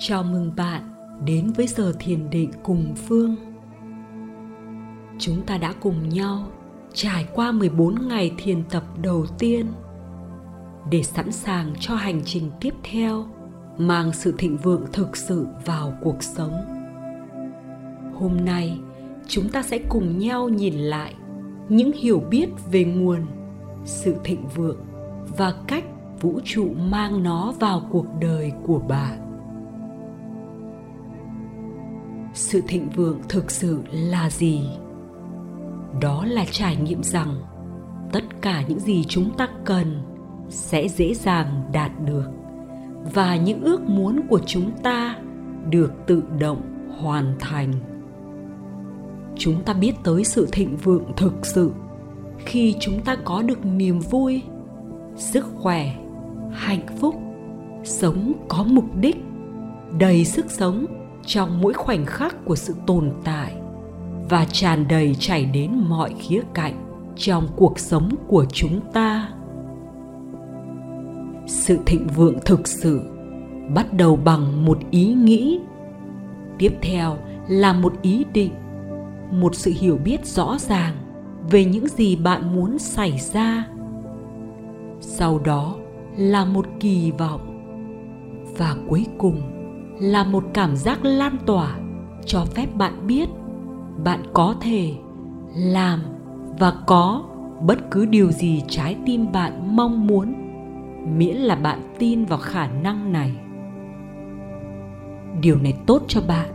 Chào mừng bạn đến với giờ thiền định cùng Phương. Chúng ta đã cùng nhau trải qua 14 ngày thiền tập đầu tiên để sẵn sàng cho hành trình tiếp theo mang sự thịnh vượng thực sự vào cuộc sống. Hôm nay, chúng ta sẽ cùng nhau nhìn lại những hiểu biết về nguồn sự thịnh vượng và cách vũ trụ mang nó vào cuộc đời của bạn sự thịnh vượng thực sự là gì? Đó là trải nghiệm rằng tất cả những gì chúng ta cần sẽ dễ dàng đạt được và những ước muốn của chúng ta được tự động hoàn thành. Chúng ta biết tới sự thịnh vượng thực sự khi chúng ta có được niềm vui, sức khỏe, hạnh phúc, sống có mục đích, đầy sức sống trong mỗi khoảnh khắc của sự tồn tại và tràn đầy chảy đến mọi khía cạnh trong cuộc sống của chúng ta. Sự thịnh vượng thực sự bắt đầu bằng một ý nghĩ. Tiếp theo là một ý định, một sự hiểu biết rõ ràng về những gì bạn muốn xảy ra. Sau đó là một kỳ vọng. Và cuối cùng là một cảm giác lan tỏa cho phép bạn biết bạn có thể làm và có bất cứ điều gì trái tim bạn mong muốn, miễn là bạn tin vào khả năng này. Điều này tốt cho bạn,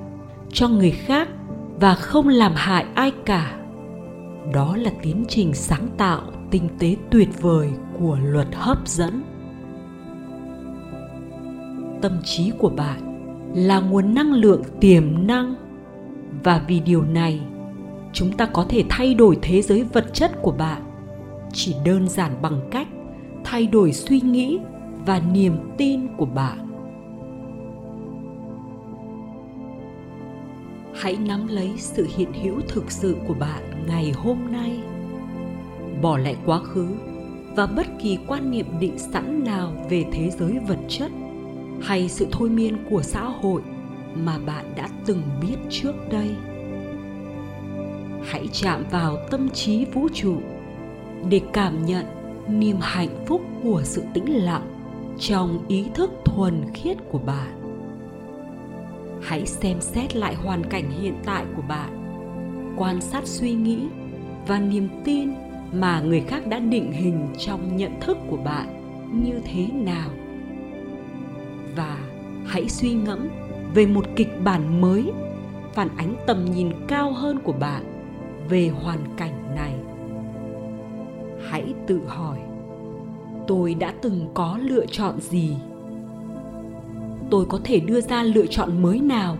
cho người khác và không làm hại ai cả. Đó là tiến trình sáng tạo tinh tế tuyệt vời của luật hấp dẫn. Tâm trí của bạn là nguồn năng lượng tiềm năng. Và vì điều này, chúng ta có thể thay đổi thế giới vật chất của bạn. Chỉ đơn giản bằng cách thay đổi suy nghĩ và niềm tin của bạn. Hãy nắm lấy sự hiện hữu thực sự của bạn ngày hôm nay. Bỏ lại quá khứ và bất kỳ quan niệm định sẵn nào về thế giới vật chất hay sự thôi miên của xã hội mà bạn đã từng biết trước đây? Hãy chạm vào tâm trí vũ trụ để cảm nhận niềm hạnh phúc của sự tĩnh lặng trong ý thức thuần khiết của bạn. Hãy xem xét lại hoàn cảnh hiện tại của bạn, quan sát suy nghĩ và niềm tin mà người khác đã định hình trong nhận thức của bạn như thế nào và hãy suy ngẫm về một kịch bản mới, phản ánh tầm nhìn cao hơn của bạn về hoàn cảnh này. Hãy tự hỏi, tôi đã từng có lựa chọn gì? Tôi có thể đưa ra lựa chọn mới nào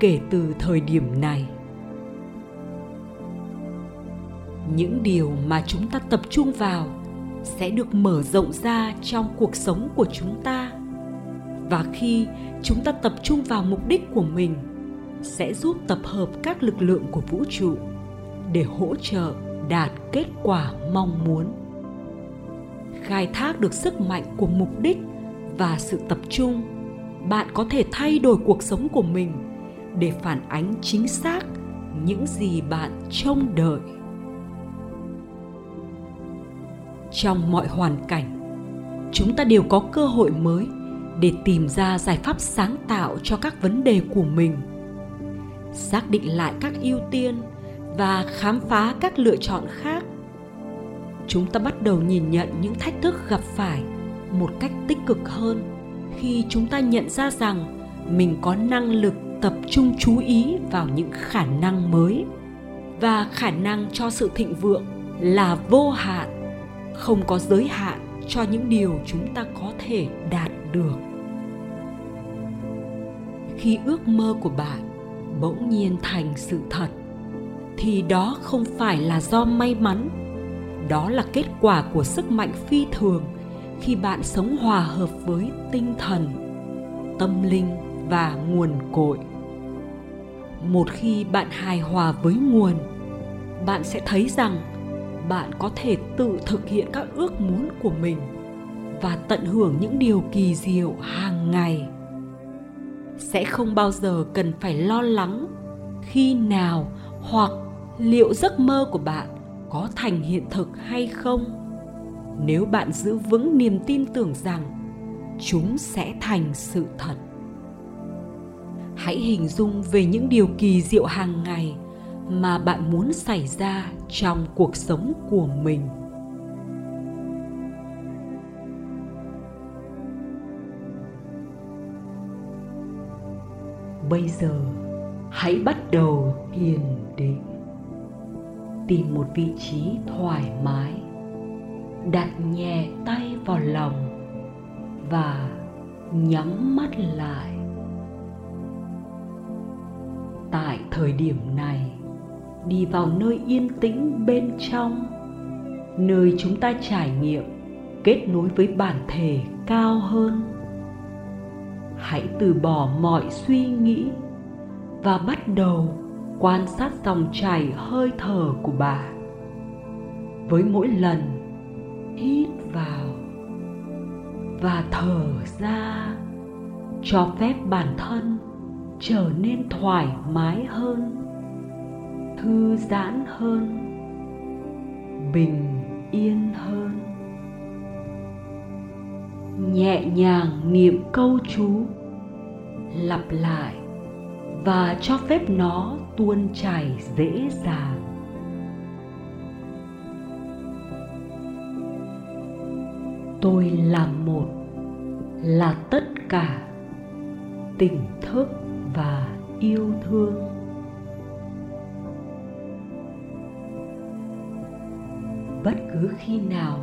kể từ thời điểm này? Những điều mà chúng ta tập trung vào sẽ được mở rộng ra trong cuộc sống của chúng ta và khi chúng ta tập trung vào mục đích của mình, sẽ giúp tập hợp các lực lượng của vũ trụ để hỗ trợ đạt kết quả mong muốn. Khai thác được sức mạnh của mục đích và sự tập trung, bạn có thể thay đổi cuộc sống của mình để phản ánh chính xác những gì bạn trông đợi. Trong mọi hoàn cảnh, chúng ta đều có cơ hội mới để tìm ra giải pháp sáng tạo cho các vấn đề của mình, xác định lại các ưu tiên và khám phá các lựa chọn khác. Chúng ta bắt đầu nhìn nhận những thách thức gặp phải một cách tích cực hơn khi chúng ta nhận ra rằng mình có năng lực tập trung chú ý vào những khả năng mới và khả năng cho sự thịnh vượng là vô hạn, không có giới hạn cho những điều chúng ta có thể đạt được khi ước mơ của bạn bỗng nhiên thành sự thật, thì đó không phải là do may mắn. Đó là kết quả của sức mạnh phi thường khi bạn sống hòa hợp với tinh thần, tâm linh và nguồn cội. Một khi bạn hài hòa với nguồn, bạn sẽ thấy rằng bạn có thể tự thực hiện các ước muốn của mình và tận hưởng những điều kỳ diệu hàng ngày sẽ không bao giờ cần phải lo lắng khi nào hoặc liệu giấc mơ của bạn có thành hiện thực hay không. Nếu bạn giữ vững niềm tin tưởng rằng chúng sẽ thành sự thật. Hãy hình dung về những điều kỳ diệu hàng ngày mà bạn muốn xảy ra trong cuộc sống của mình. Bây giờ, hãy bắt đầu thiền định. Tìm một vị trí thoải mái, đặt nhẹ tay vào lòng và nhắm mắt lại. Tại thời điểm này, đi vào nơi yên tĩnh bên trong, nơi chúng ta trải nghiệm kết nối với bản thể cao hơn hãy từ bỏ mọi suy nghĩ và bắt đầu quan sát dòng chảy hơi thở của bà. Với mỗi lần, hít vào và thở ra, cho phép bản thân trở nên thoải mái hơn, thư giãn hơn, bình yên hơn nhẹ nhàng niệm câu chú, lặp lại và cho phép nó tuôn chảy dễ dàng. Tôi là một, là tất cả tỉnh thức và yêu thương. Bất cứ khi nào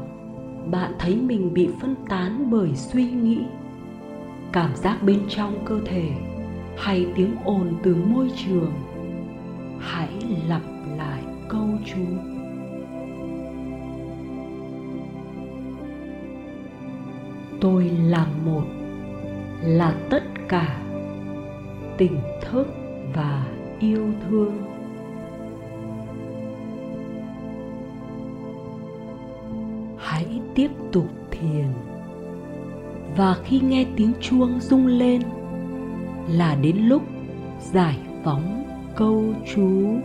bạn thấy mình bị phân tán bởi suy nghĩ, cảm giác bên trong cơ thể hay tiếng ồn từ môi trường, hãy lặp lại câu chú. Tôi là một, là tất cả tỉnh thức và yêu thương. Hãy tiếp tục thiền. Và khi nghe tiếng chuông rung lên, là đến lúc giải phóng câu chú.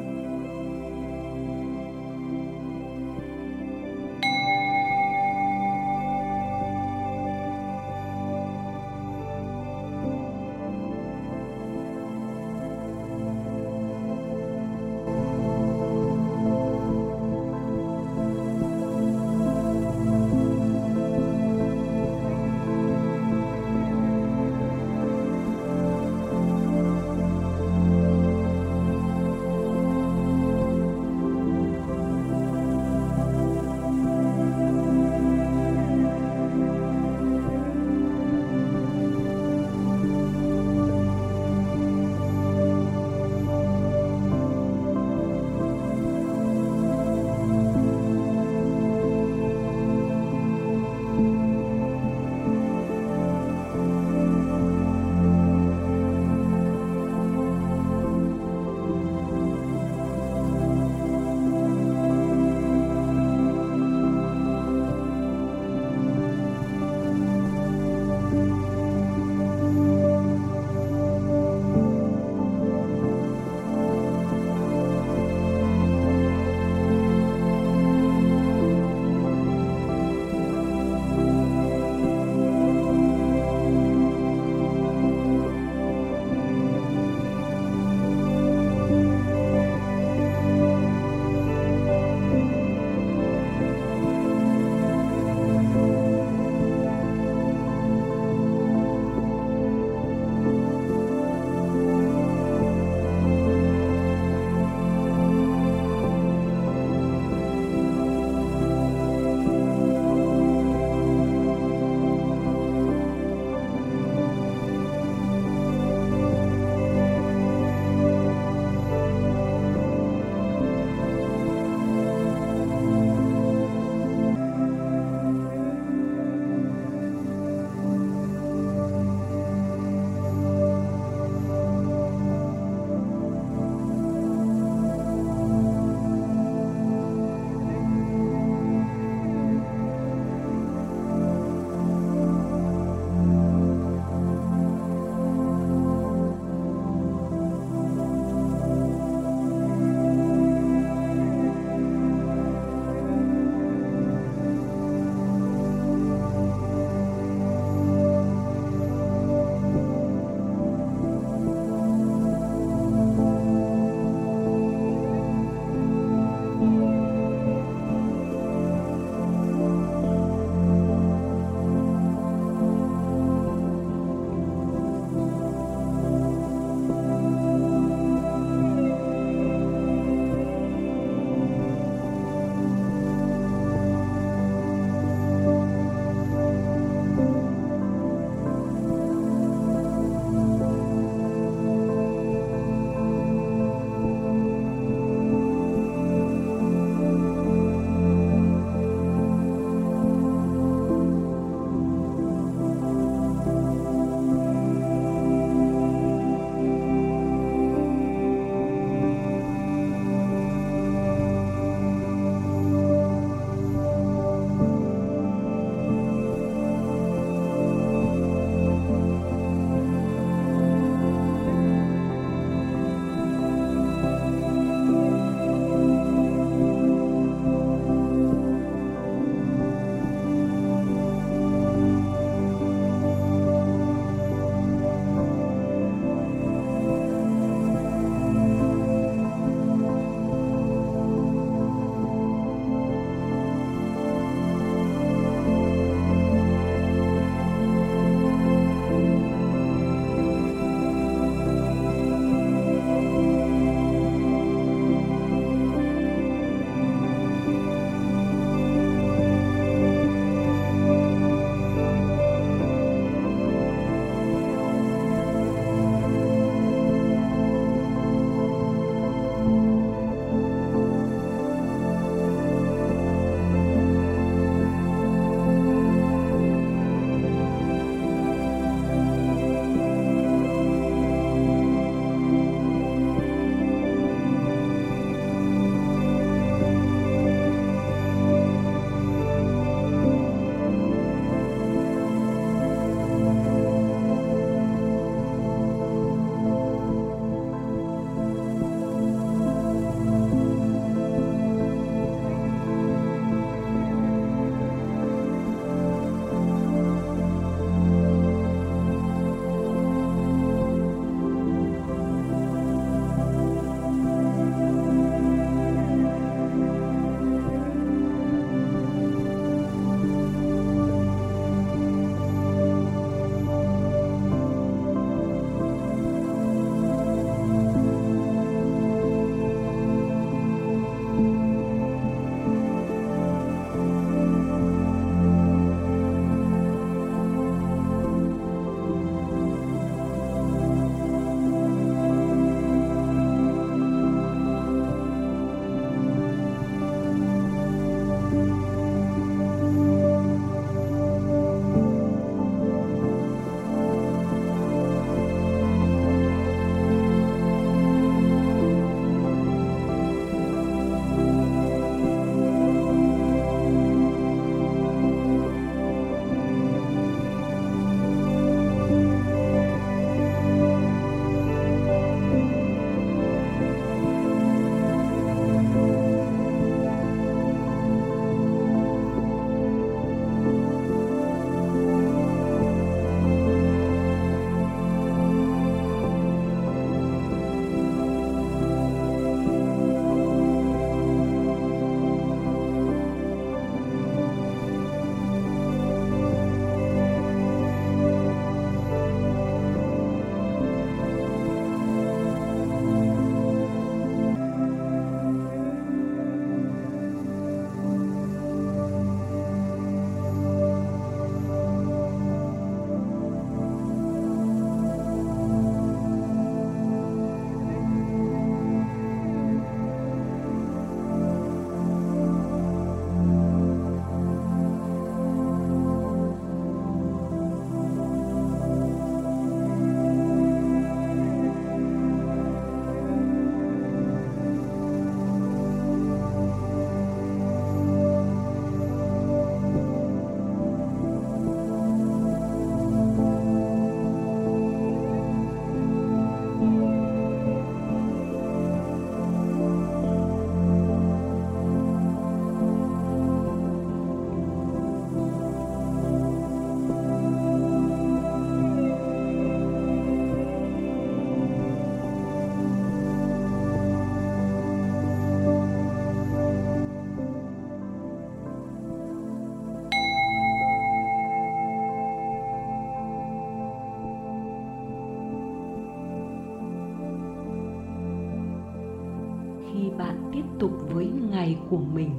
Của mình.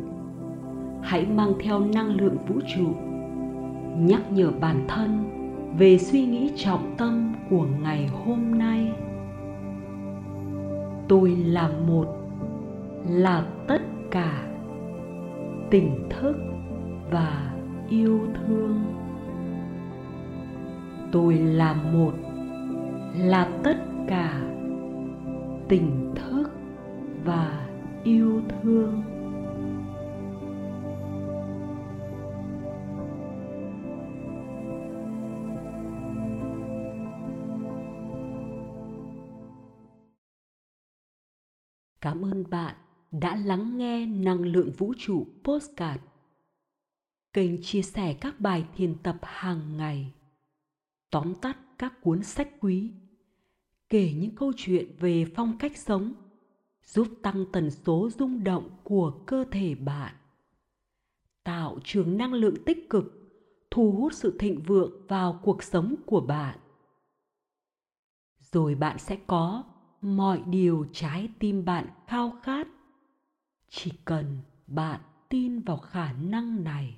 Hãy mang theo năng lượng vũ trụ, nhắc nhở bản thân về suy nghĩ trọng tâm của ngày hôm nay. Tôi là một, là tất cả tỉnh thức và yêu thương. Tôi là một, là tất cả tỉnh thức và yêu thương. Ơn bạn đã lắng nghe năng lượng vũ trụ postcard. Kênh chia sẻ các bài thiền tập hàng ngày, tóm tắt các cuốn sách quý, kể những câu chuyện về phong cách sống, giúp tăng tần số rung động của cơ thể bạn, tạo trường năng lượng tích cực, thu hút sự thịnh vượng vào cuộc sống của bạn. Rồi bạn sẽ có mọi điều trái tim bạn khao khát. Chỉ cần bạn tin vào khả năng này